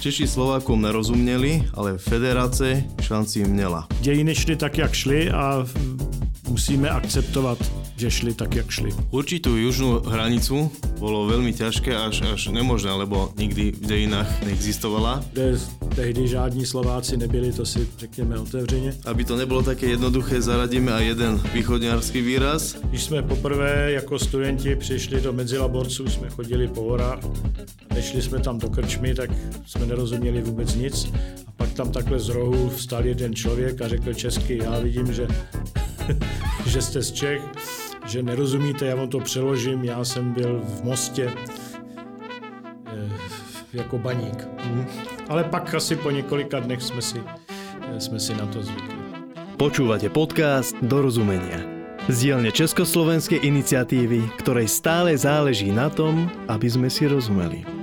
Češi Slovákom nerozuměli, ale federace šanci měla. Dějiny šly tak, jak šly a musíme akceptovat, že šli tak, jak šli. Určitú južnú hranicu bolo veľmi ťažké až, až nemožné, lebo nikdy v dejinách neexistovala. Kde tehdy žádní Slováci nebyli, to si řekněme otevřeně. Aby to nebylo také jednoduché, zaradíme aj jeden východňarský výraz. Když jsme poprvé jako studenti přišli do Medzilaborců, jsme chodili po horách, nešli jsme tam do krčmy, tak jsme nerozuměli vůbec nic. A pak tam takhle z rohu vstal jeden člověk a řekl česky, já vidím, že, že jste z Čech, že nerozumíte, já vám to přeložím, já jsem byl v Mostě eh, jako baník. Ale pak asi po několika dnech jsme si, eh, jsme si na to zvykli. Počúvate podcast Dorozumenia. Z dielne Československej iniciatívy, ktorej stále záleží na tom, aby sme si rozumeli.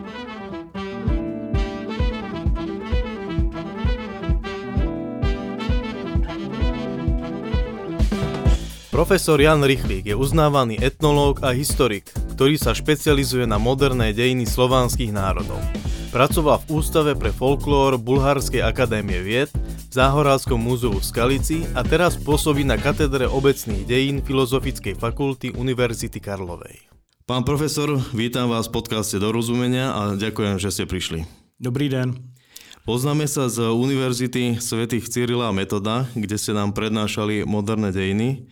Profesor Jan Rychlík je uznávaný etnológ a historik, ktorý sa špecializuje na moderné dejiny slovanských národov. Pracoval v Ústave pre folklór Bulharskej akadémie vied, v Záhorálskom múzeu v Skalici a teraz pôsobí na katedre obecných dejín Filozofickej fakulty Univerzity Karlovej. Pán profesor, vítam vás v podcaste Dorozumenia a ďakujem, že ste prišli. Dobrý den. Poznáme sa z Univerzity svätých Cyrila a Metoda, kde ste nám prednášali moderné dejiny.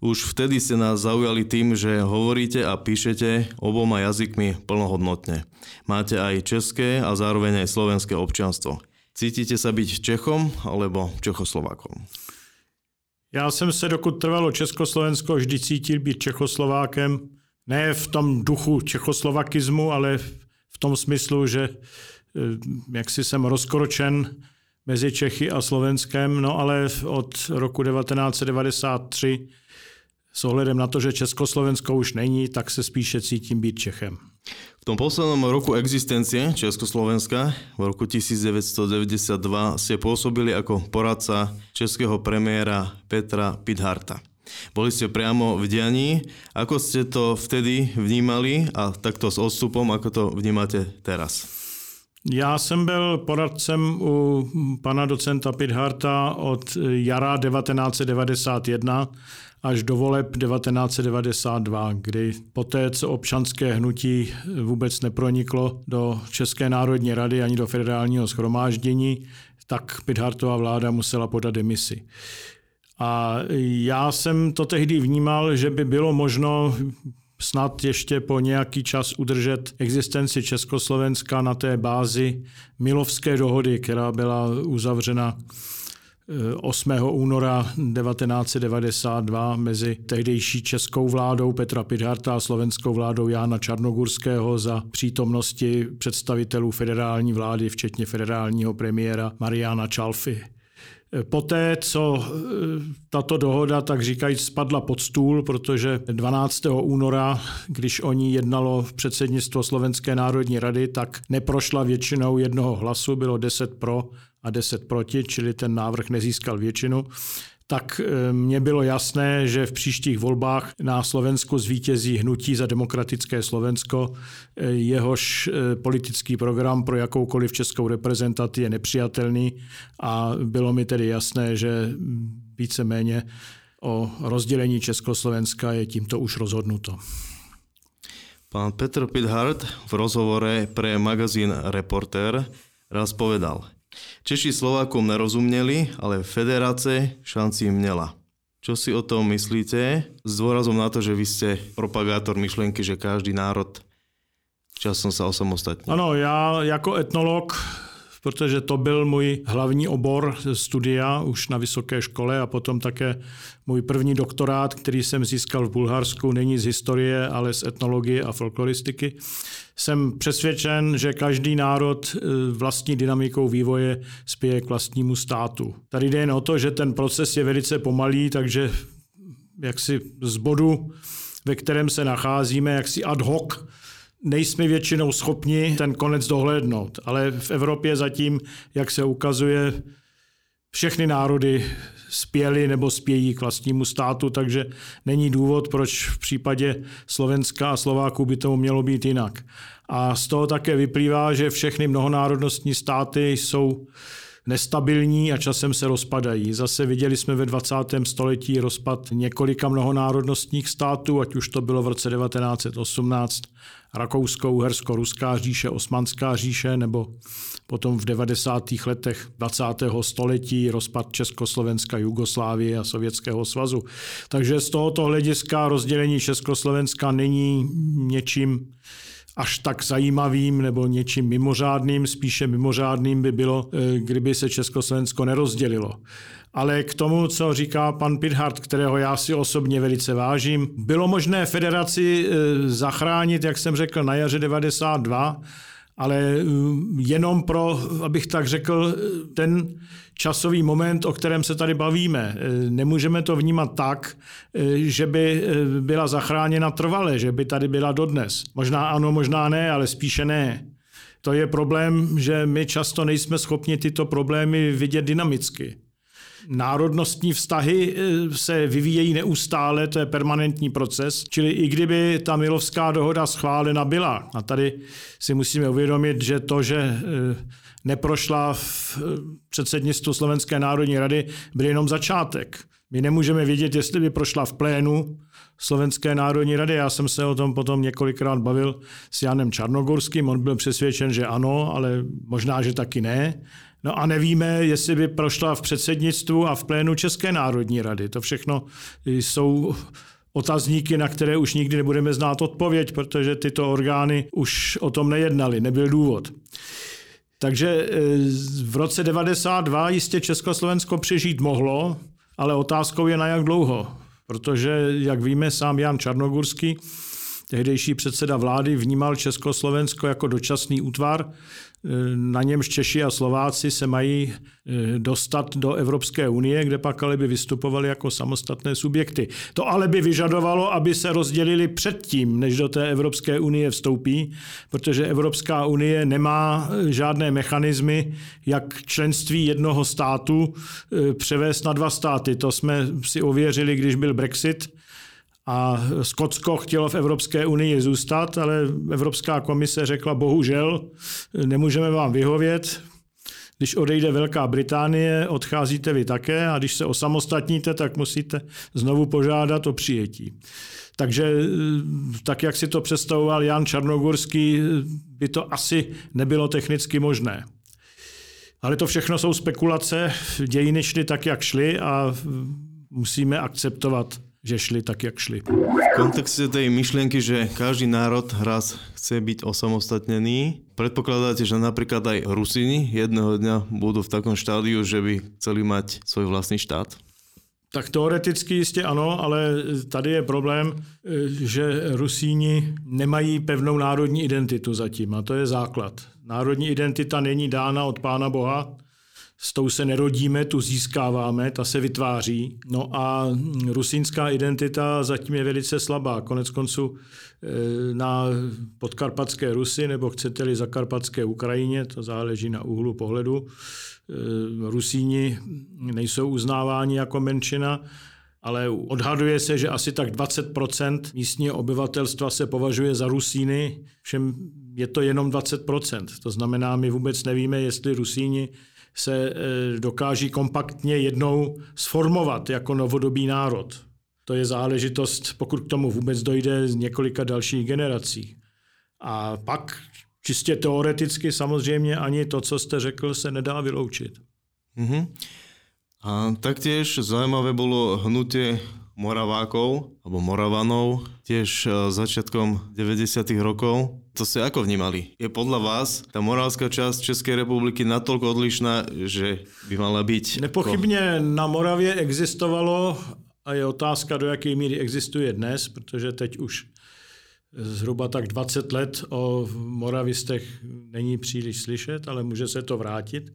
Už vtedy ste nás zaujali tým, že hovoríte a píšete oboma jazykmi plnohodnotne. Máte aj české a zároveň aj slovenské občanstvo. Cítite sa byť Čechom alebo Čechoslovákom? Já jsem se, dokud trvalo Československo, vždy cítil být Čechoslovákem. Ne v tom duchu čechoslovakismu, ale v tom smyslu, že eh, jak si jsem rozkročen mezi Čechy a Slovenskem, no ale od roku 1993 s ohledem na to, že Československo už není, tak se spíše cítím být Čechem. V tom poslednom roku existencie Československa v roku 1992 ste pôsobili ako poradca českého premiéra Petra Pidharta. Boli ste priamo v dianí. Ako ste to vtedy vnímali a takto s odstupom, ako to vnímate teraz? Já jsem byl poradcem u pana docenta Pidharta od jara 1991 až do voleb 1992, kdy poté, co občanské hnutí vůbec neproniklo do České národní rady ani do federálního schromáždění, tak Pidhartová vláda musela podat demisi. A já jsem to tehdy vnímal, že by bylo možno snad ještě po nějaký čas udržet existenci Československa na té bázi Milovské dohody, která byla uzavřena 8. února 1992 mezi tehdejší českou vládou Petra Pidharta a slovenskou vládou Jána Čarnogurského za přítomnosti představitelů federální vlády, včetně federálního premiéra Mariana Čalfy. Poté, co e, tato dohoda, tak říkajíc, spadla pod stůl, protože 12. února, když o ní jednalo předsednictvo Slovenské národní rady, tak neprošla většinou jednoho hlasu, bylo 10 pro a 10 proti, čili ten návrh nezískal většinu, tak e, mně bylo jasné, že v příštích volbách na Slovensku zvítězí hnutí za demokratické Slovensko, e, jehož e, politický program pro jakoukoliv českou reprezentaci je nepřijatelný a bylo mi tedy jasné, že víceméně o rozdělení Československa je tímto už rozhodnuto. Pán Petr Pidhart v rozhovore pre magazín Reporter raz povedal – Češi Slovákom nerozuměli, ale federace šanci měla. Čo si o tom myslíte? S dôrazom na to, že vy ste propagátor myšlenky, že každý národ časom sa osamostatní. Ano, já jako etnolog protože to byl můj hlavní obor studia už na vysoké škole a potom také můj první doktorát, který jsem získal v Bulharsku, není z historie, ale z etnologie a folkloristiky. Jsem přesvědčen, že každý národ e, vlastní dynamikou vývoje spěje k vlastnímu státu. Tady jde jen o to, že ten proces je velice pomalý, takže jaksi z bodu, ve kterém se nacházíme, jaksi ad hoc nejsme většinou schopni ten konec dohlédnout. Ale v Evropě zatím, jak se ukazuje, všechny národy spěli nebo spějí k vlastnímu státu, takže není důvod, proč v případě Slovenska a Slováků by tomu mělo být jinak. A z toho také vyplývá, že všechny mnohonárodnostní státy jsou nestabilní a časem se rozpadají. Zase viděli jsme ve 20. století rozpad několika mnohonárodnostních států, ať už to bylo v roce 1918 Rakousko-Uhersko-Ruská říše, Osmanská říše, nebo potom v 90. letech 20. století rozpad Československa, Jugoslávie a Sovětského svazu. Takže z tohoto hlediska rozdělení Československa není něčím až tak zajímavým nebo něčím mimořádným. Spíše mimořádným by bylo, eh, kdyby se Československo nerozdělilo. Ale k tomu, co říká pan Pithart, kterého já si osobně velice vážím, bylo možné federaci eh, zachránit, jak jsem řekl, na jaře 92, ale eh, jenom pro, abych tak řekl, ten časový moment, o kterém se tady bavíme. Nemůžeme to vnímat tak, že by byla zachráněna trvale, že by tady byla dodnes. Možná ano, možná ne, ale spíše ne. To je problém, že my často nejsme schopni tyto problémy vidět dynamicky. Národnostní vztahy eh, se vyvíjejí neustále, to je permanentní proces, čili i kdyby ta Milovská dohoda schválena byla, a tady si musíme uvědomit, že to, že eh, neprošla v eh, předsednictvu Slovenské národní rady, byl jenom začátek. My nemůžeme vědět, jestli by prošla v plénu Slovenské národní rady. Já jsem se o tom potom několikrát bavil s Janem Čarnogorským. On byl přesvědčen, že ano, ale možná, že taky ne. No a nevíme, jestli by prošla v předsednictvu a v plénu České národní rady. To všechno jsou otazníky, na které už nikdy nebudeme znát odpověď, protože tyto orgány už o tom nejednali, nebyl důvod. Takže e, v roce 92 jistě Československo přežít mohlo, ale otázkou je na jak dlouho. Protože, jak víme, sám Jan Čarnogurský, tehdejší předseda vlády, vnímal Československo jako dočasný útvar, na němž Češi a Slováci se mají eh, dostat do Evropské unie, kde pak ale by vystupovali jako samostatné subjekty. To ale by vyžadovalo, aby se rozdělili předtím, než do té Evropské unie vstoupí, protože Evropská unie nemá eh, žádné mechanismy, jak členství jednoho státu eh, převést na dva státy. To jsme si ověřili, když byl Brexit a Skotsko chtělo v Evropské unii zůstat, ale Evropská komise řekla, bohužel, nemůžeme vám vyhovět, když odejde Velká Británie, odcházíte vy také a když se osamostatníte, tak musíte znovu požádat o přijetí. Takže tak, jak si to představoval Jan Čarnogorský, by to asi nebylo technicky možné. Ale to všechno jsou spekulace, dějiny šly tak, jak šly a musíme akceptovat že šli tak, jak šli. V kontexte tej myšlienky, že každý národ raz chce byť osamostatnený, predpokladáte, že napríklad aj Rusini jedného dňa budú v takom štádiu, že by chceli mať svoj vlastný štát? Tak teoreticky jistě ano, ale tady je problém, že Rusíni nemají pevnou národní identitu zatím a to je základ. Národní identita není dána od Pána Boha, s tou se nerodíme, tu získáváme, ta se vytváří. No a rusínská identita zatím je velice slabá. Konec konců e, na podkarpatské Rusy, nebo chcete-li zakarpatské Ukrajině, to záleží na úhlu pohledu, e, Rusíni nejsou uznáváni jako menšina, ale odhaduje se, že asi tak 20% místního obyvatelstva se považuje za Rusíny, všem je to jenom 20% To znamená, my vůbec nevíme, jestli Rusíni se eh, dokáží kompaktně jednou sformovat jako novodobý národ. To je záležitost, pokud k tomu vůbec dojde z několika dalších generací. A pak čistě teoreticky samozřejmě ani to, co jste řekl, se nedá vyloučit. Mm-hmm. A taktiež zaujímavé bolo hnutie Moravákov alebo Moravanov tiež e, začiatkom 90. rokov. To ste ako vnímali? Je podľa vás tá morálska časť Českej republiky natoľko odlišná, že by mala byť... Nepochybně na Moravě existovalo a je otázka, do jaké míry existuje dnes, protože teď už zhruba tak 20 let o moravistech není příliš slyšet, ale může se to vrátit.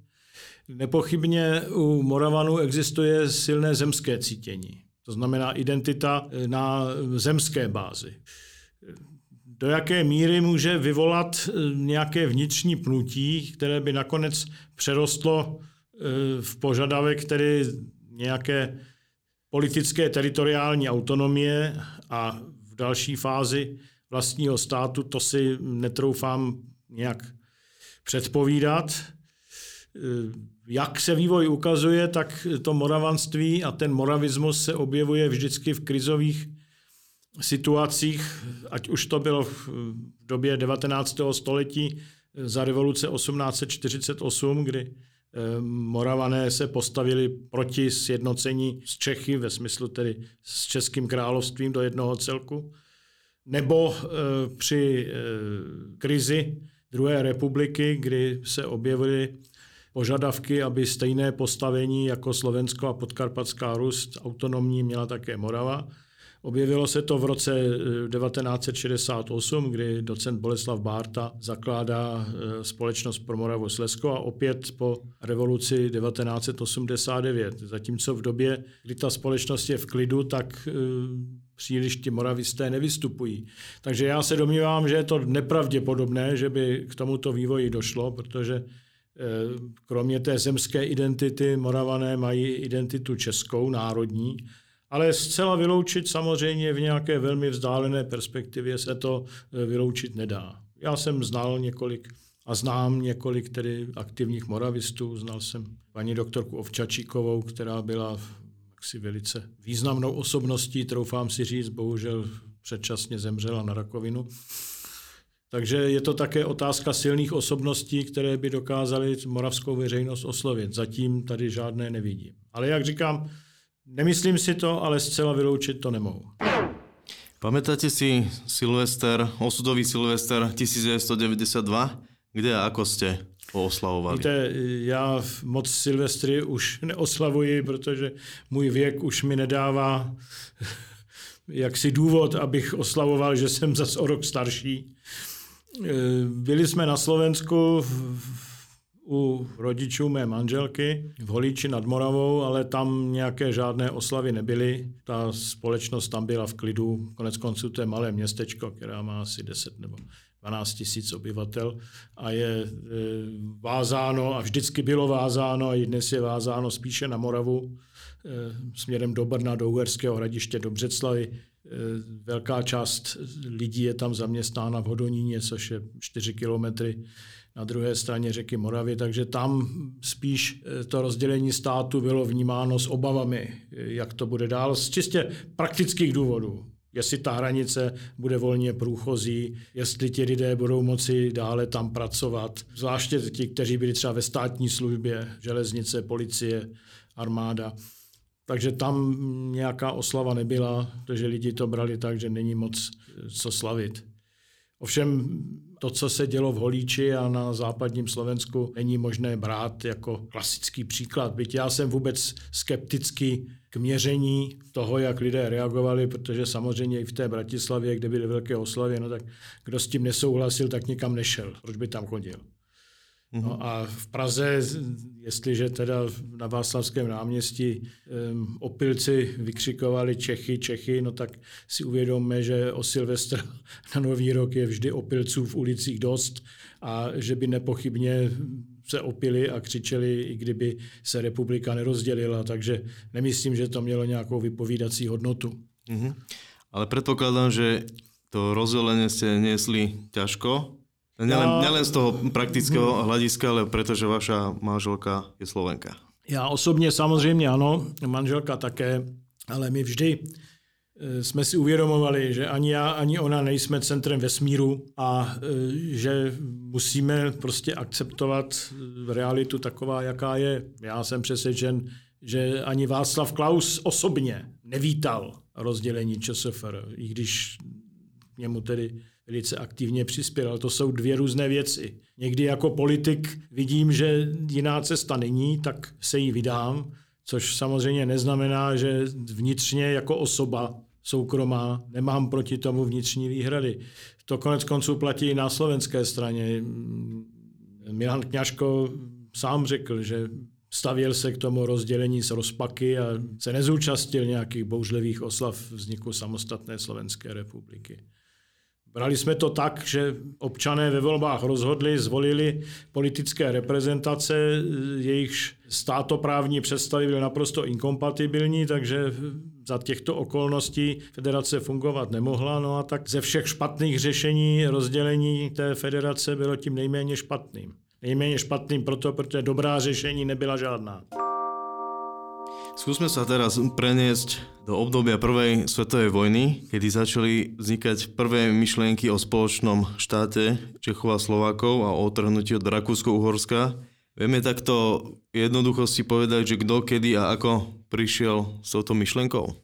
Nepochybně u Moravanů existuje silné zemské cítění. To znamená identita eh, na zemské bázi. Do jaké míry může vyvolat eh, nějaké vnitřní pnutí, které by nakonec přerostlo v požadavek tedy nějaké politické teritoriální autonomie a v další fázi vlastního státu, to si netroufám nějak předpovídat. Jak se vývoj ukazuje, tak to moravanství a ten moravismus se objevuje vždycky v krizových situacích, ať už to bylo v době 19. století za revoluce 1848, kdy eh, Moravané se postavili proti sjednocení z Čechy, ve smyslu tedy s Českým královstvím do jednoho celku, nebo eh, při eh, krizi druhé republiky, kdy se objevily požadavky, aby stejné postavení jako Slovensko a Podkarpatská Rus autonomní měla také Morava. Objevilo se to v roce 1968, eh, kdy docent Boleslav Bárta zakládá eh, společnost pro Moravu Slesko a opět po revoluci 1989. Zatímco v době, kdy ta společnost je v klidu, tak eh, příliš ti moravisté nevystupují. Takže já se domnívám, že je to nepravděpodobné, že by k tomuto vývoji došlo, protože kromě té zemské identity moravané mají identitu českou, národní, ale zcela vyloučit samozřejmě v nějaké velmi vzdálené perspektivě se to e, vyloučit nedá. Já jsem znal několik a znám několik tedy aktivních moravistů. Znal jsem paní doktorku Ovčačíkovou, která byla jaksi velice významnou osobností, troufám si říct, bohužel předčasně zemřela na rakovinu. Takže je to také otázka silných osobností, které by dokázaly moravskou veřejnost oslovit. Zatím tady žádné nevidím. Ale jak říkám, Nemyslím si to, ale zcela vyloučit to nemohu. Pamätáte si Silvester, osudový Silvester 1992? Kde a ako jste ho oslavovali? Víte, já moc Silvestry už neoslavuji, protože můj věk už mi nedává jaksi důvod, abych oslavoval, že jsem zas o rok starší. Byli jsme na Slovensku v u rodičů mé manželky v Holíči nad Moravou, ale tam nějaké žádné oslavy nebyly. Ta společnost tam byla v klidu. Konec konců to je malé městečko, která má asi 10 nebo 12 tisíc obyvatel a je e, vázáno a vždycky bylo vázáno a i dnes je vázáno spíše na Moravu e, směrem do Brna, do Uherského hradiště, do Břeclavy. E, velká část lidí je tam zaměstnána v Hodoníně, což je 4 kilometry na druhé straně řeky Moravy, takže tam spíš eh, to rozdělení státu bylo vnímáno s obavami, eh, jak to bude dál, z čistě praktických důvodů. Jestli ta hranice bude volně průchozí, jestli ti lidé budou moci dále tam pracovat, zvláště ti, kteří byli třeba ve státní službě, železnice, policie, armáda. Takže tam nějaká oslava nebyla, protože lidi to brali tak, že není moc eh, co slavit. Ovšem to, co se dělo v Holíči a na západním Slovensku, není možné brát jako klasický příklad. Byť já jsem vůbec skeptický k měření toho, jak lidé reagovali, protože samozřejmě i v té Bratislavě, kde byly velké oslavy, no tak kdo s tím nesouhlasil, tak nikam nešel. Proč by tam chodil? No a v Praze, jestliže teda na Václavském náměstí um, opilci vykřikovali Čechy, Čechy, no tak si uvědomme, že o Silvestra na Nový rok je vždy opilců v ulicích dost a že by nepochybně se opili a křičeli, i kdyby se republika nerozdělila. Takže nemyslím, že to mělo nějakou vypovídací hodnotu. Mm-hmm. Ale předpokládám, že to rozdělení jste nesli ťažko, Nelen, ja, nelen z toho praktického hľadiska, ale protože vaša manželka je Slovenka. Já osobně samozřejmě ano, manželka také, ale my vždy eh, jsme si uvědomovali, že ani já, ani ona nejsme centrem vesmíru a eh, že musíme prostě akceptovat eh, realitu taková, jaká je. Já jsem přesvědčen, že ani Václav Klaus osobně nevítal rozdělení ČSFR, i když němu tedy velice aktivně přispěl. Ale to jsou dvě různé věci. Někdy jako politik vidím, že jiná cesta není, tak se jí vydám, což samozřejmě neznamená, že vnitřně jako osoba soukromá nemám proti tomu vnitřní výhrady. To konec konců platí i na slovenské straně. Milan Kňažko sám řekl, že stavěl se k tomu rozdělení z rozpaky a se nezúčastil nějakých bouřlivých oslav vzniku samostatné Slovenské republiky Brali jsme to tak, že občané ve volbách rozhodli, zvolili politické reprezentace, jejichž státoprávní představy byly naprosto inkompatibilní, takže za těchto okolností federace fungovat nemohla. No a tak ze všech špatných řešení rozdělení té federace bylo tím nejméně špatným. Nejméně špatným proto, protože dobrá řešení nebyla žádná. Skúsme sa teraz preniesť do obdobia prvej svetovej vojny, kedy začali vznikať prvé myšlienky o spoločnom štáte Čechov a Slovákov a o otrhnutí od Rakúsko-Uhorska. Vieme takto jednoducho si povedať, že kdo, kedy a ako prišiel s touto myšlenkou?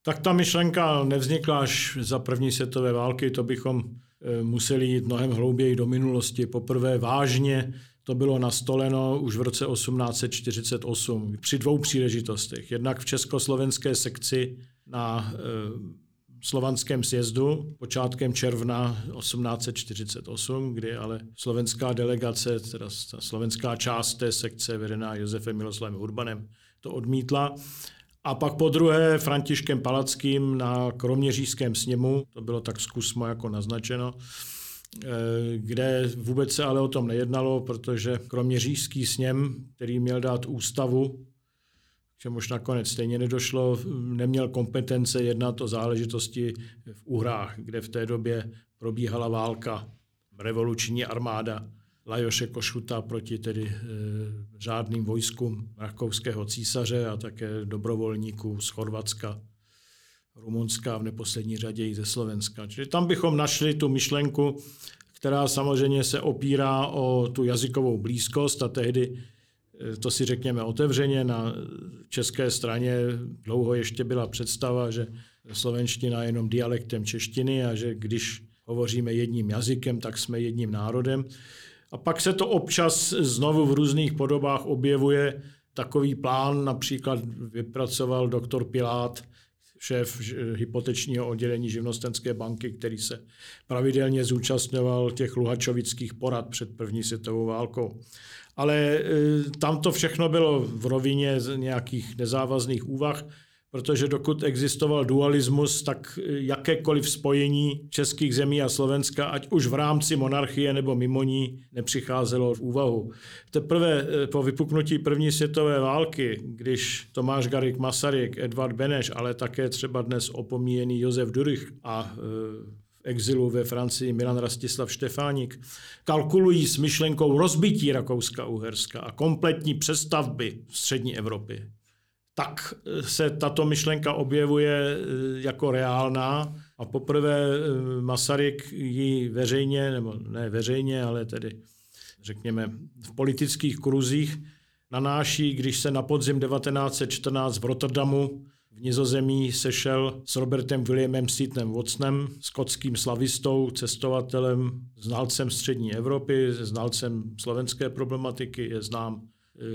Tak ta myšlenka nevznikla až za první světové války, to bychom eh, museli jít mnohem hlouběji do minulosti. Poprvé vážně to bylo nastoleno už v roce 1848 při dvou příležitostech. Jednak v československé sekci na e, slovanském sjezdu počátkem června 1848, kdy ale slovenská delegace, teda ta slovenská část té sekce vedená Josefem Miloslavem Urbanem, to odmítla. A pak po druhé Františkem Palackým na Kroměřížském sněmu, to bylo tak zkusmo jako naznačeno, Eh, kde vůbec se ale o tom nejednalo, protože kromě říšský sněm, který měl dát ústavu, k čemuž nakonec stejně nedošlo, neměl kompetence jednat o záležitosti v Uhrách, kde v té době probíhala válka, revoluční armáda Lajoše Košuta proti tedy e, řádným vojskům rakouského císaře a také dobrovolníků z Chorvatska, Rumunska v neposlední řadě i ze Slovenska. Čili tam bychom našli tu myšlenku, která samozřejmě se opírá o tu jazykovou blízkost a tehdy, eh, to si řekněme otevřeně, na české straně dlouho ještě byla představa, že slovenština je jenom dialektem češtiny a že když hovoříme jedním jazykem, tak jsme jedním národem. A pak se to občas znovu v různých podobách objevuje. Takový plán například vypracoval doktor Pilát, šéf hypotečního oddělení živnostenské banky, který se pravidelně zúčastňoval těch luhačovických porad před první světovou válkou. Ale e, tam to všechno bylo v rovině nějakých nezávazných úvah protože dokud existoval dualismus, tak jakékoliv spojení českých zemí a Slovenska, ať už v rámci monarchie nebo mimo ní, nepřicházelo v úvahu. Teprve eh, po vypuknutí první světové války, když Tomáš Garik Masaryk, Edvard Beneš, ale také třeba dnes opomíjený Josef Durych a eh, v exilu ve Francii Milan Rastislav Štefánik, kalkulují s myšlenkou rozbití Rakouska-Uherska a kompletní přestavby střední Evropy tak se tato myšlenka objevuje eh, jako reálná. A poprvé eh, Masaryk ji veřejně, nebo ne veřejně, ale tedy řekněme v politických kruzích nanáší, když se na podzim 1914 v Rotterdamu v Nizozemí sešel s Robertem Williamem Seatonem Watsonem, skotským slavistou, cestovatelem, znalcem střední Evropy, znalcem slovenské problematiky, je znám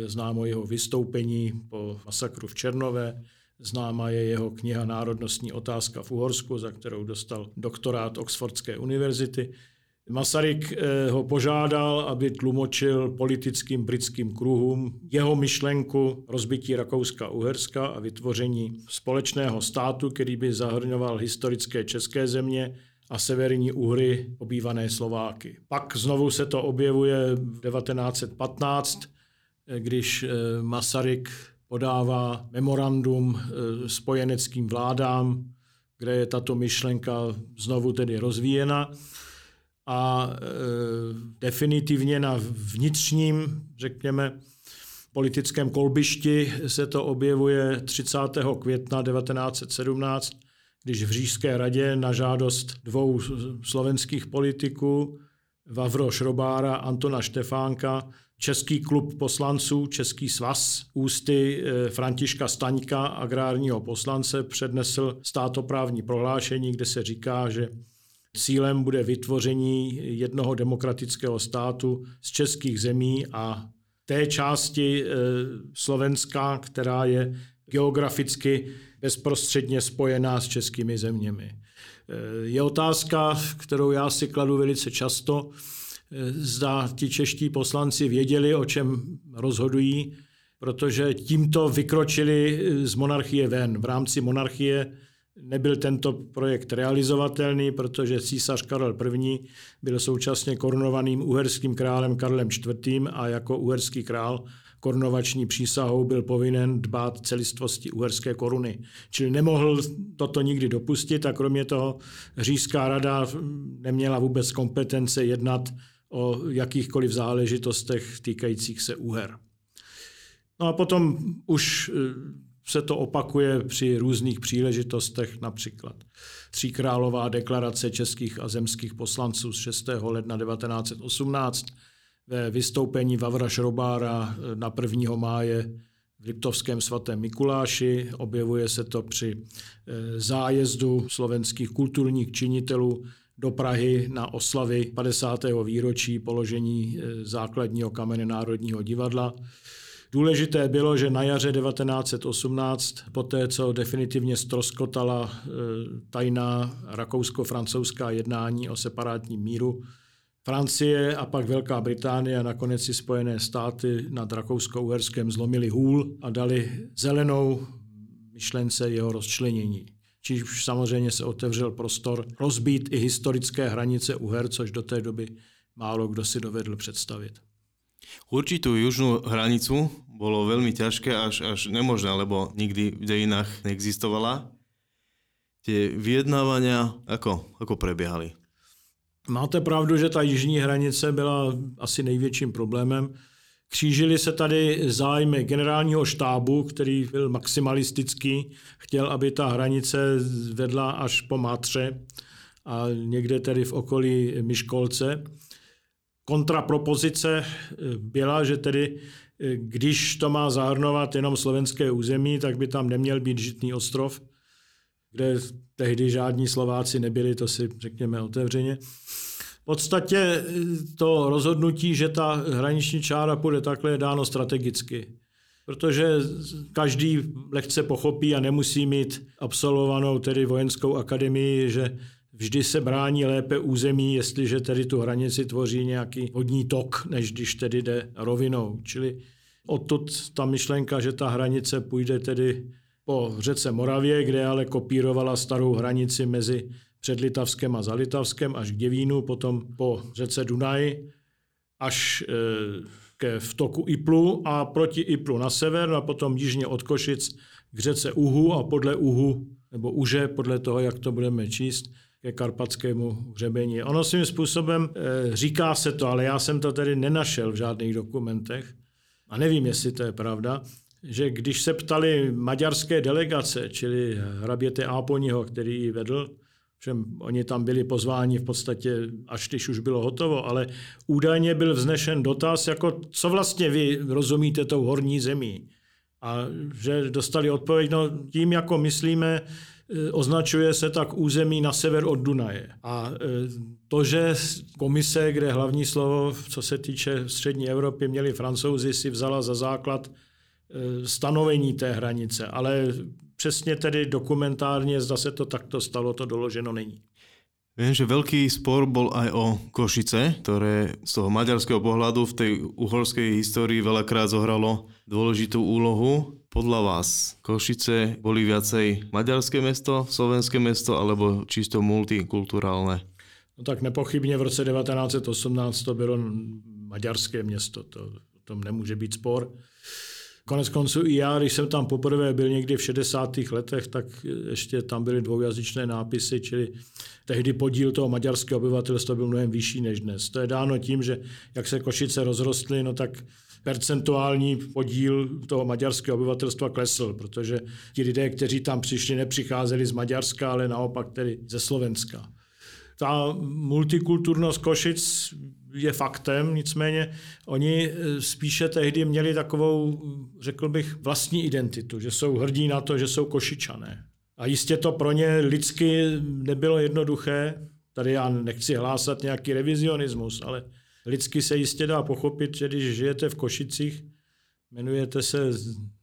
Známo jeho vystoupení po masakru v Černové, Známa je jeho kniha Národnostní otázka v Uhorsku, za kterou dostal doktorát Oxfordské univerzity. Masaryk eh, ho požádal, aby tlumočil politickým britským kruhům jeho myšlenku rozbití Rakouska-Uherska a vytvoření společného státu, který by zahrnoval historické české země a severní Uhry, obývané Slováky. Pak znovu se to objevuje v 1915 když eh, Masaryk podává memorandum eh, spojeneckým vládám, kde je tato myšlenka znovu tedy rozvíjena a eh, definitivně na vnitřním, řekněme, politickém kolbišti se to objevuje 30. května 1917, když v Řížské radě na žádost dvou slovenských politiků, Vavro Šrobára, Antona Štefánka, Český klub poslanců, Český svaz, ústy eh, Františka Staňka, agrárního poslance, přednesl státoprávní prohlášení, kde se říká, že cílem bude vytvoření jednoho demokratického státu z českých zemí a té části eh, Slovenska, která je geograficky bezprostředně spojená s českými zeměmi. Eh, je otázka, kterou já si kladu velice často, zda ti čeští poslanci věděli, o čem rozhodují, protože tímto vykročili z monarchie ven. V rámci monarchie nebyl tento projekt realizovatelný, protože císař Karel I. byl současně korunovaným uherským králem Karlem IV. a jako uherský král korunovační přísahou byl povinen dbát celistvosti uherské koruny. Čili nemohl toto nikdy dopustit a kromě toho říšská rada neměla vůbec kompetence jednat o jakýchkoliv záležitostech týkajících se úher. No a potom už e, se to opakuje při různých příležitostech, například Tříkrálová deklarace českých a zemských poslanců z 6. ledna 1918, ve vystoupení Vavra Šrobára eh, na 1. máje v Liptovském svatém Mikuláši. Objevuje se to při eh, zájezdu slovenských kulturních činitelů do Prahy na oslavy 50. výročí položení eh, základního kamene Národního divadla. Důležité bylo, že na jaře 1918, poté co definitivně stroskotala tajná rakousko-francouzská jednání o separátním míru, Francie a pak Velká Británie a nakonec i Spojené státy nad Rakousko-Uherském zlomili hůl a dali zelenou myšlence jeho rozčlenění. Čiž samozřejmě se otevřel prostor rozbít i historické hranice Uher, což do té doby málo kdo si dovedl představit. Určitú južnú hranicu bolo veľmi ťažké až, až nemožné, lebo nikdy v dejinách neexistovala. Tie vyjednávania ako, ako prebiehali? Máte pravdu, že ta jižní hranice byla asi největším problémem. Křížili se tady zájmy generálního štábu, který byl maximalistický, chtěl, aby ta hranice vedla až po Mátře a někde tedy v okolí Myškolce. Kontrapropozice byla, že tedy když to má zahrnovat jenom slovenské území, tak by tam neměl být žitný ostrov, kde tehdy žádní Slováci nebyli, to si řekněme otevřeně. Podstatě eh, to rozhodnutí, že ta hraniční čára půjde takhle, je dáno strategicky. Protože každý lehce pochopí a nemusí mít absolvovanou tedy vojenskou akademii, že vždy se brání lépe území, jestliže tedy tu hranici tvoří nějaký vodní tok, než když tedy jde rovinou. Čili odtud ta myšlenka, že ta hranice půjde tedy po řece Moravě, kde ale kopírovala starou hranici mezi Předlitavskem a Zalitavskem až k Děvínu, potom po řece Dunaj až e, ke vtoku Iplu a proti Iplu na sever a potom jižně od Košic k řece Uhu a podle Uhu, nebo Uže, podle toho, jak to budeme číst, ke karpatskému hřebení. Ono svým způsobem e, říká se to, ale já jsem to tedy nenašel v žádných dokumentech a nevím, jestli to je pravda, že když se ptali maďarské delegace, čili hraběte Áponiho, který ji vedl, že oni tam byli pozváni v podstatě, až když už bylo hotovo, ale údajně byl vznešen dotaz, jako co vlastně vy rozumíte tou horní zemí. A že dostali odpověď, no tím, jako myslíme, e, označuje se tak území na sever od Dunaje. A e, to, že komise, kde hlavní slovo, co se týče střední Evropy, měli francouzi, si vzala za základ Eh, stanovení té hranice, ale přesně tedy dokumentárně, zda se to takto stalo, to doloženo není. Viem, že veľký spor bol aj o Košice, ktoré z toho maďarského pohľadu v tej uhorskej histórii veľakrát zohralo dôležitú úlohu. Podľa vás Košice boli viacej maďarské mesto, slovenské mesto alebo čisto multikulturálne? No tak nepochybně v roce 1918 to bylo maďarské město, to, o tom nemůže být spor. Konec konců i já, když jsem tam poprvé byl někdy v 60. letech, tak ještě tam byly dvoujazyčné nápisy, čili tehdy podíl toho maďarského obyvatelstva byl mnohem vyšší než dnes. To je dáno tím, že jak se Košice rozrostly, no tak percentuální podíl toho maďarského obyvatelstva klesl, protože ti lidé, kteří tam přišli, nepřicházeli z Maďarska, ale naopak tedy ze Slovenska. Ta multikulturnost Košic je faktem, nicméně oni eh, spíše tehdy měli takovou, řekl bych, vlastní identitu, že jsou hrdí na to, že jsou košičané. A jistě to pro ně lidsky nebylo jednoduché. Tady já nechci hlásat nějaký revizionismus, ale lidsky se jistě dá pochopit, že když žijete v Košicích, jmenujete se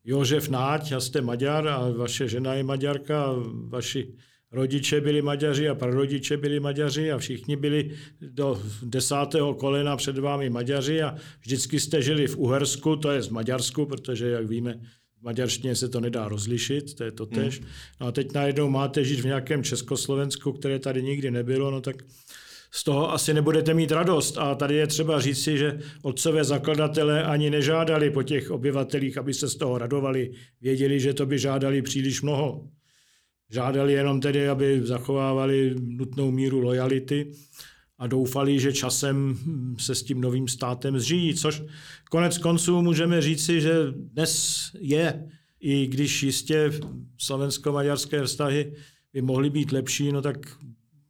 Jožef Náť a jste Maďar a vaše žena je Maďarka a vaši rodiče byli Maďaři a prarodiče byli Maďaři a všichni byli do desátého kolena před vámi Maďaři a vždycky jste žili v Uhersku, to je z Maďarsku, protože, jak víme, maďarštině se to nedá rozlišit, to je to tež. Hmm. No a teď najednou máte žít v nějakém Československu, které tady nikdy nebylo, no tak z toho asi nebudete mít radost. A tady je třeba říci, že otcové zakladatelé ani nežádali po těch obyvatelích, aby se z toho radovali. Věděli, že to by žádali příliš mnoho. Žádali jenom tedy, aby zachovávali nutnou míru lojality a doufali, že časem se s tím novým státem zžijí, což konec konců můžeme říci, že dnes je, i když jistě slovensko-maďarské vztahy by mohly být lepší, no tak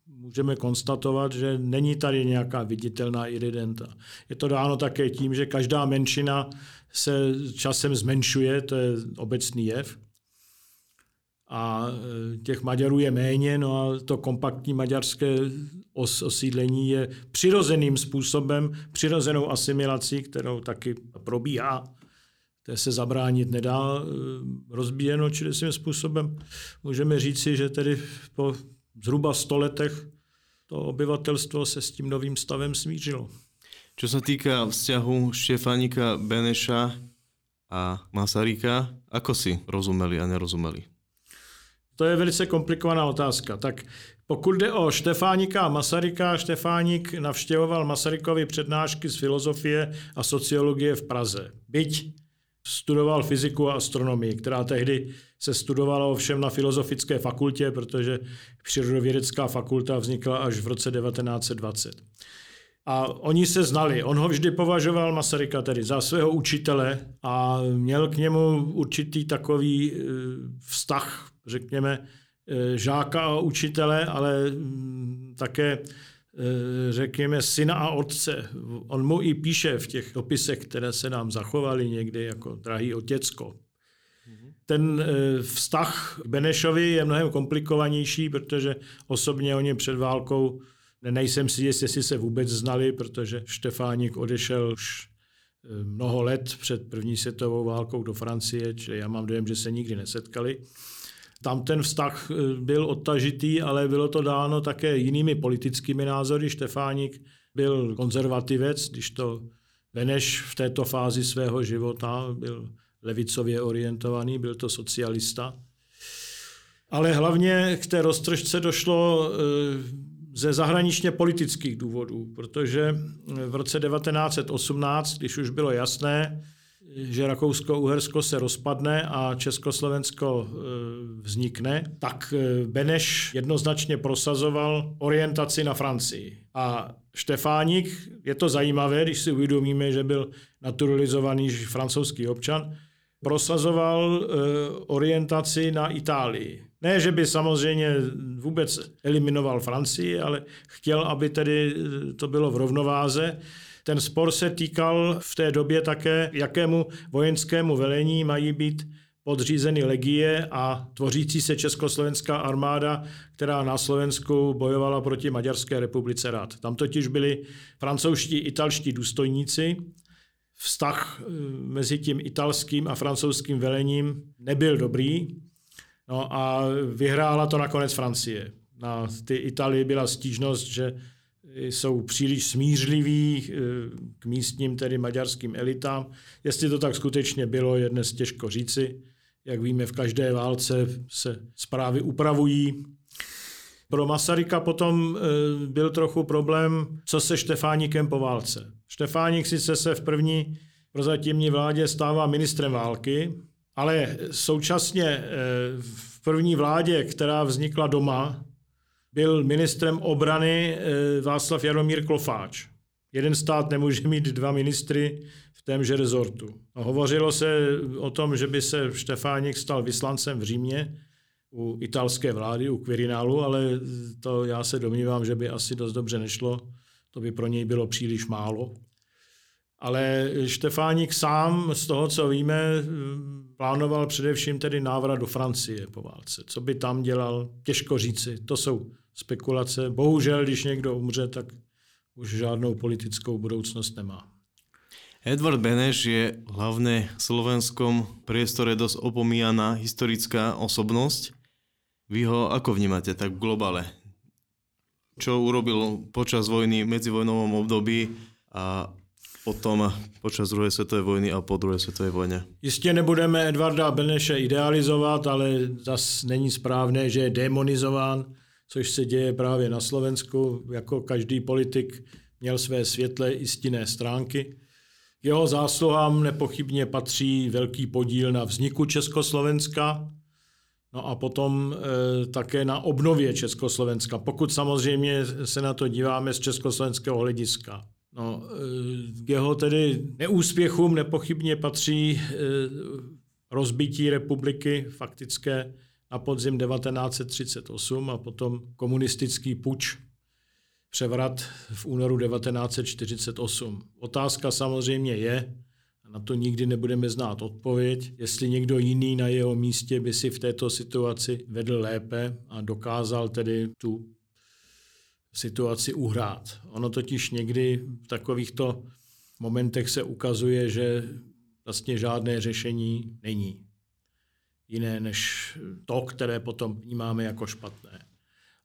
můžeme konstatovat, že není tady nějaká viditelná iridenta. Je to dáno také tím, že každá menšina se časem zmenšuje, to je obecný jev. A e, těch Maďarů je méně, no a to kompaktní maďarské os, osídlení je přirozeným způsobem, přirozenou asimilací, kterou taky probíhá. To se zabránit nedá, e, rozbíjeno, čili svým způsobem můžeme říci, že tedy po zhruba 100 letech to obyvatelstvo se s tím novým stavem smířilo. Čo sa týka vzťahu Štefánika Beneša a Masaryka, ako si rozumeli a nerozumeli? To je velice komplikovaná otázka. Tak pokud jde o Štefánika a Masaryka, Štefánik navštěvoval Masarykovi přednášky z filozofie a sociologie v Praze. Byť studoval fyziku a astronomii, která tehdy se studovala ovšem na filozofické fakultě, protože přírodovědecká fakulta vznikla až v roce 1920. A oni se znali. On ho vždy považoval Masaryka tedy za svého učitele a měl k němu určitý takový e, vztah, řekněme, e, žáka a učitele, ale mm, také Eh, řekněme, syna a otce. On mu i píše v těch dopisech, které se nám zachovaly někdy jako drahý otěcko. Ten eh, vztah k Benešovi je mnohem komplikovanější, protože osobně o něm před válkou nejsem si jist, jestli se vůbec znali, protože Štefánik odešel už eh, mnoho let před první světovou válkou do Francie, čili já mám dojem, že se nikdy nesetkali. Tam ten vztah eh, byl odtažitý, ale bylo to dáno také jinými politickými názory. Štefánik byl konzervativec, když to Beneš v této fázi svého života byl levicově orientovaný, byl to socialista. Ale hlavně k té roztržce došlo eh, ze zahraničně politických důvodů, protože v roce 1918, když už bylo jasné, že Rakousko-Uhersko se rozpadne a Československo e, vznikne, tak e, Beneš jednoznačně prosazoval orientaci na Francii. A Štefánik, je to zajímavé, když si uvědomíme, že byl naturalizovaný francouzský občan, prosazoval e, orientaci na Itálii. Ne, že by samozřejmě vůbec eliminoval Francii, ale chtěl, aby tedy to bylo v rovnováze. Ten spor se týkal v té době také, jakému vojenskému velení mají být podřízeny legie a tvořící se československá armáda, která na Slovensku bojovala proti Maďarské republice rád. Tam totiž byli francouzští, italští důstojníci. Vztah eh, mezi tím italským a francouzským velením nebyl dobrý. No a vyhrála to nakonec Francie. Na ty Italii byla stížnost, že jsou příliš smířliví eh, k místním, tedy maďarským elitám. Jestli to tak skutečně bylo, je dnes těžko říci. Jak víme, v každé válce se zprávy upravují. Pro Masaryka potom eh, byl trochu problém, co se Štefánikem po válce. Štefánik sice se v první prozatímní vládě stává ministrem války, ale současně eh, v první vládě, která vznikla doma, byl ministrem obrany eh, Václav Jaromír Klofáč. Jeden stát nemůže mít dva ministry v témže rezortu. A hovořilo se o tom, že by se Štefánik stal vyslancem v Římě u italské vlády, u Quirinálu, ale to já se domnívám, že by asi dost dobře nešlo. To by pro něj bylo příliš málo. Ale Štefánik sám, z toho, co víme, plánoval především tedy návrat do Francie po válce. Co by tam dělal, těžko říci. To jsou spekulace. Bohužel, když někdo umře, tak už žádnou politickou budoucnost nemá. Edward Beneš je hlavne v slovenskom priestore dosť opomíjaná historická osobnosť. Vy ho ako vnímate tak v globale? Čo urobil počas vojny, medzivojnovom období a potom počas druhé světové vojny a po druhé světové vojně. Jistě nebudeme Edvarda Beneše idealizovat, ale zas není správné, že je demonizován, což se děje právě na Slovensku. Jako každý politik měl své světlé i stinné stránky. Jeho zásluhám nepochybně patří velký podíl na vzniku Československa, no a potom e, také na obnově Československa, pokud samozřejmě se na to díváme z československého hlediska. No, k jeho tedy neúspěchům nepochybně patří e, rozbití republiky faktické na podzim 1938 a potom komunistický puč, převrat v únoru 1948. Otázka samozřejmě je, a na to nikdy nebudeme znát odpověď, jestli někdo jiný na jeho místě by si v této situaci vedl lépe a dokázal tedy tu situaci uhrát. Ono totiž někdy v takovýchto momentech se ukazuje, že vlastně žádné řešení není. Jiné než to, které potom vnímáme jako špatné.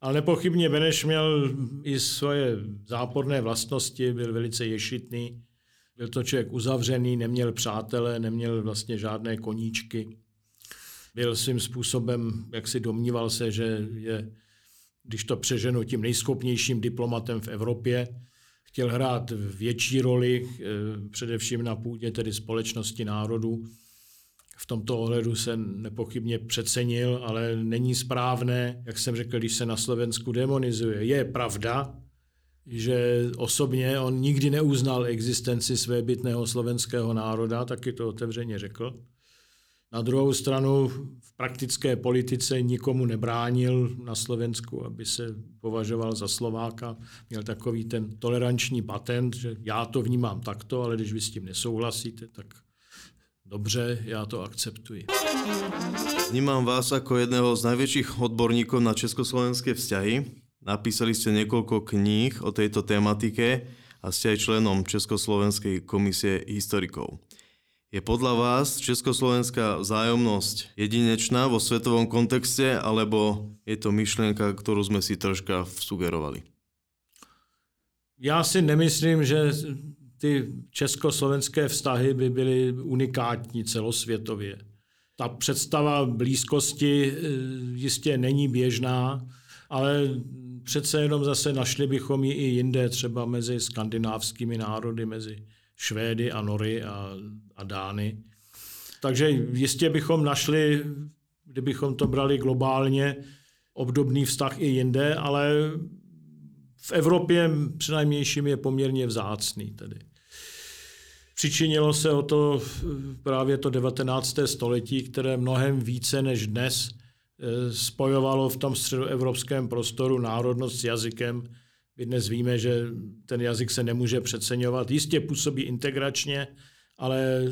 Ale nepochybně Beneš měl i svoje záporné vlastnosti, byl velice ješitný, byl to člověk uzavřený, neměl přátele, neměl vlastně žádné koníčky. Byl svým způsobem, jak si domníval se, že je když to přeženu, tím nejschopnějším diplomatem v Evropě. Chtěl hrát větší roli, eh, především na půdě tedy společnosti národů. V tomto ohledu se nepochybně přecenil, ale není správné, jak jsem řekl, když se na Slovensku demonizuje. Je pravda, že osobně on nikdy neuznal existenci svébytného slovenského národa, taky to otevřeně řekl. Na druhou stranu v praktické politice nikomu nebránil na Slovensku, aby se považoval za Slováka. Měl takový ten toleranční patent, že já to vnímám takto, ale když vy s tím nesouhlasíte, tak dobře, já to akceptuji. Vnímám vás jako jedného z největších odborníků na československé vzťahy. Napísali jste několik knih o této tematike a jste aj členom Československej komisie historikov. Je podľa vás československá vzájomnosť jedinečná vo svetovom kontexte, alebo je to myšlienka, ktorú sme si troška sugerovali? Já si nemyslím, že ty československé vztahy by byly unikátní celosvětově. Ta představa blízkosti eh, jistě není běžná, ale přece jenom zase našli bychom ji i jinde, třeba mezi skandinávskými národy, mezi Švédy a Nory a, a Dány. Takže jistě bychom našli, kdybychom to brali globálně, obdobný vztah i jinde, ale v Evropě přinajmějším je poměrně vzácný. Tedy. Přičinilo se o to právě to 19. století, které mnohem více než dnes eh, spojovalo v tom středoevropském prostoru národnost s jazykem, my dnes víme, že ten jazyk se nemůže přeceňovat. Jistě působí integračně, ale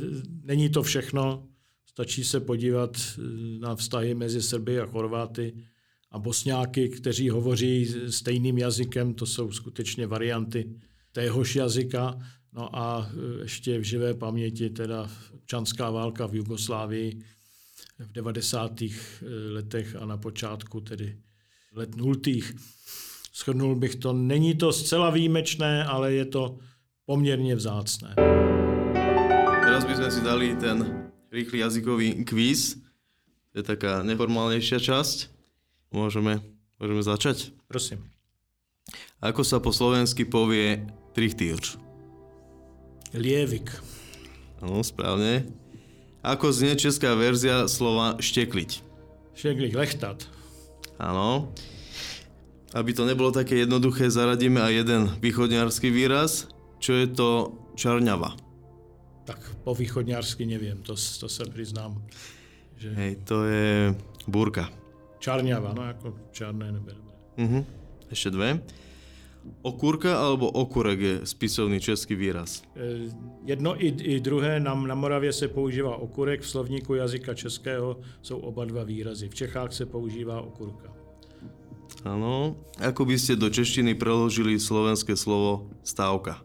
není to všechno. Stačí se podívat eh, na vztahy mezi Srby a Chorváty a Bosňáky, kteří hovoří stejným jazykem, to jsou skutečně varianty téhož jazyka. No a eh, ještě v živé paměti teda občanská válka v Jugoslávii v 90. Eh, letech a na počátku tedy let nultých. Schrnul bych to, není to zcela výjimečné, ale je to poměrně vzácné. Teraz bychom si dali ten rýchly jazykový kvíz. To je taká neformálnejšia časť. Môžeme, môžeme začať? Prosím. Ako sa po slovensky povie trichtýrč? Lievik. Áno, správne. Ako znie česká verzia slova štekliť? Štekliť, lechtat. Áno. Aby to nebolo také jednoduché, zaradíme aj jeden východňarský výraz. Čo je to čarňava? Tak po východňarsky neviem, to, to se priznám. Že... Hej, to je búrka. Čarňava, no ako čarné nebe. Uh-huh. Ešte dve. Okúrka alebo okurek je spisovný český výraz? E, jedno i, i druhé, na, na Moravě se používá okurek, v slovníku jazyka českého jsou oba dva výrazy. V Čechách se používá okurka. Áno. Ako by ste do češtiny preložili slovenské slovo stávka?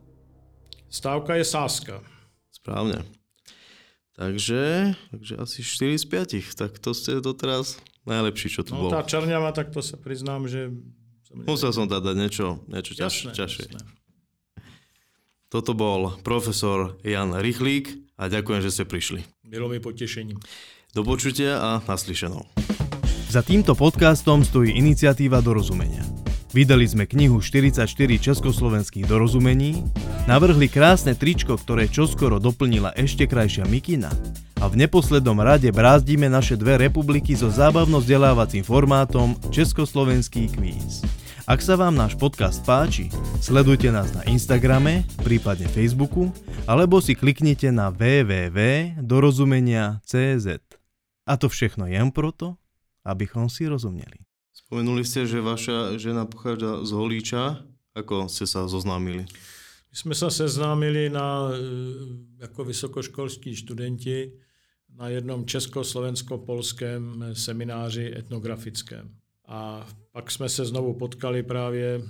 Stávka je sáska. Správne. Takže, takže asi 4 z 5. Tak to ste doteraz najlepší, čo tu no, bol. tá čarňava, tak to sa priznám, že... Musel som dať niečo, niečo ťaž, jasné, ťažšie. Jasné. Toto bol profesor Jan Rychlík a ďakujem, že ste prišli. Bylo mi potešením. Do počutia a naslyšenou. Za týmto podcastom stojí iniciatíva dorozumenia. Vydali sme knihu 44 československých dorozumení, navrhli krásne tričko, ktoré čoskoro doplnila ešte krajšia mikina a v neposlednom rade brázdime naše dve republiky so zábavno-vzdelávacím formátom Československý kvíz. Ak sa vám náš podcast páči, sledujte nás na Instagrame, prípadne Facebooku, alebo si kliknite na www.dorozumenia.cz. A to všechno jen proto, abychom si rozuměli. Spomenuli ste, že vaša žena pochádza z Holíča. Ako ste sa zoznámili? My jsme se seznámili na, jako vysokoškolskí studenti na jednom československo-polském semináři etnografickém. A pak jsme se znovu potkali právě,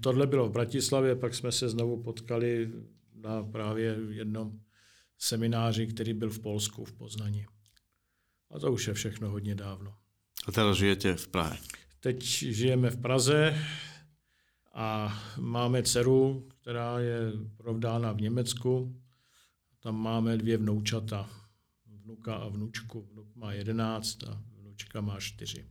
tohle bylo v Bratislavě, pak jsme se znovu potkali na právě jednom semináři, který byl v Polsku, v Poznaní. A to už je všechno hodně dávno. A teraz žijete v Prahe. Teď žijeme v Praze a máme dceru, která je provdána v Německu. Tam máme dvě vnoučata, vnuka a vnučku. Vnuk má 11 a vnučka má 4.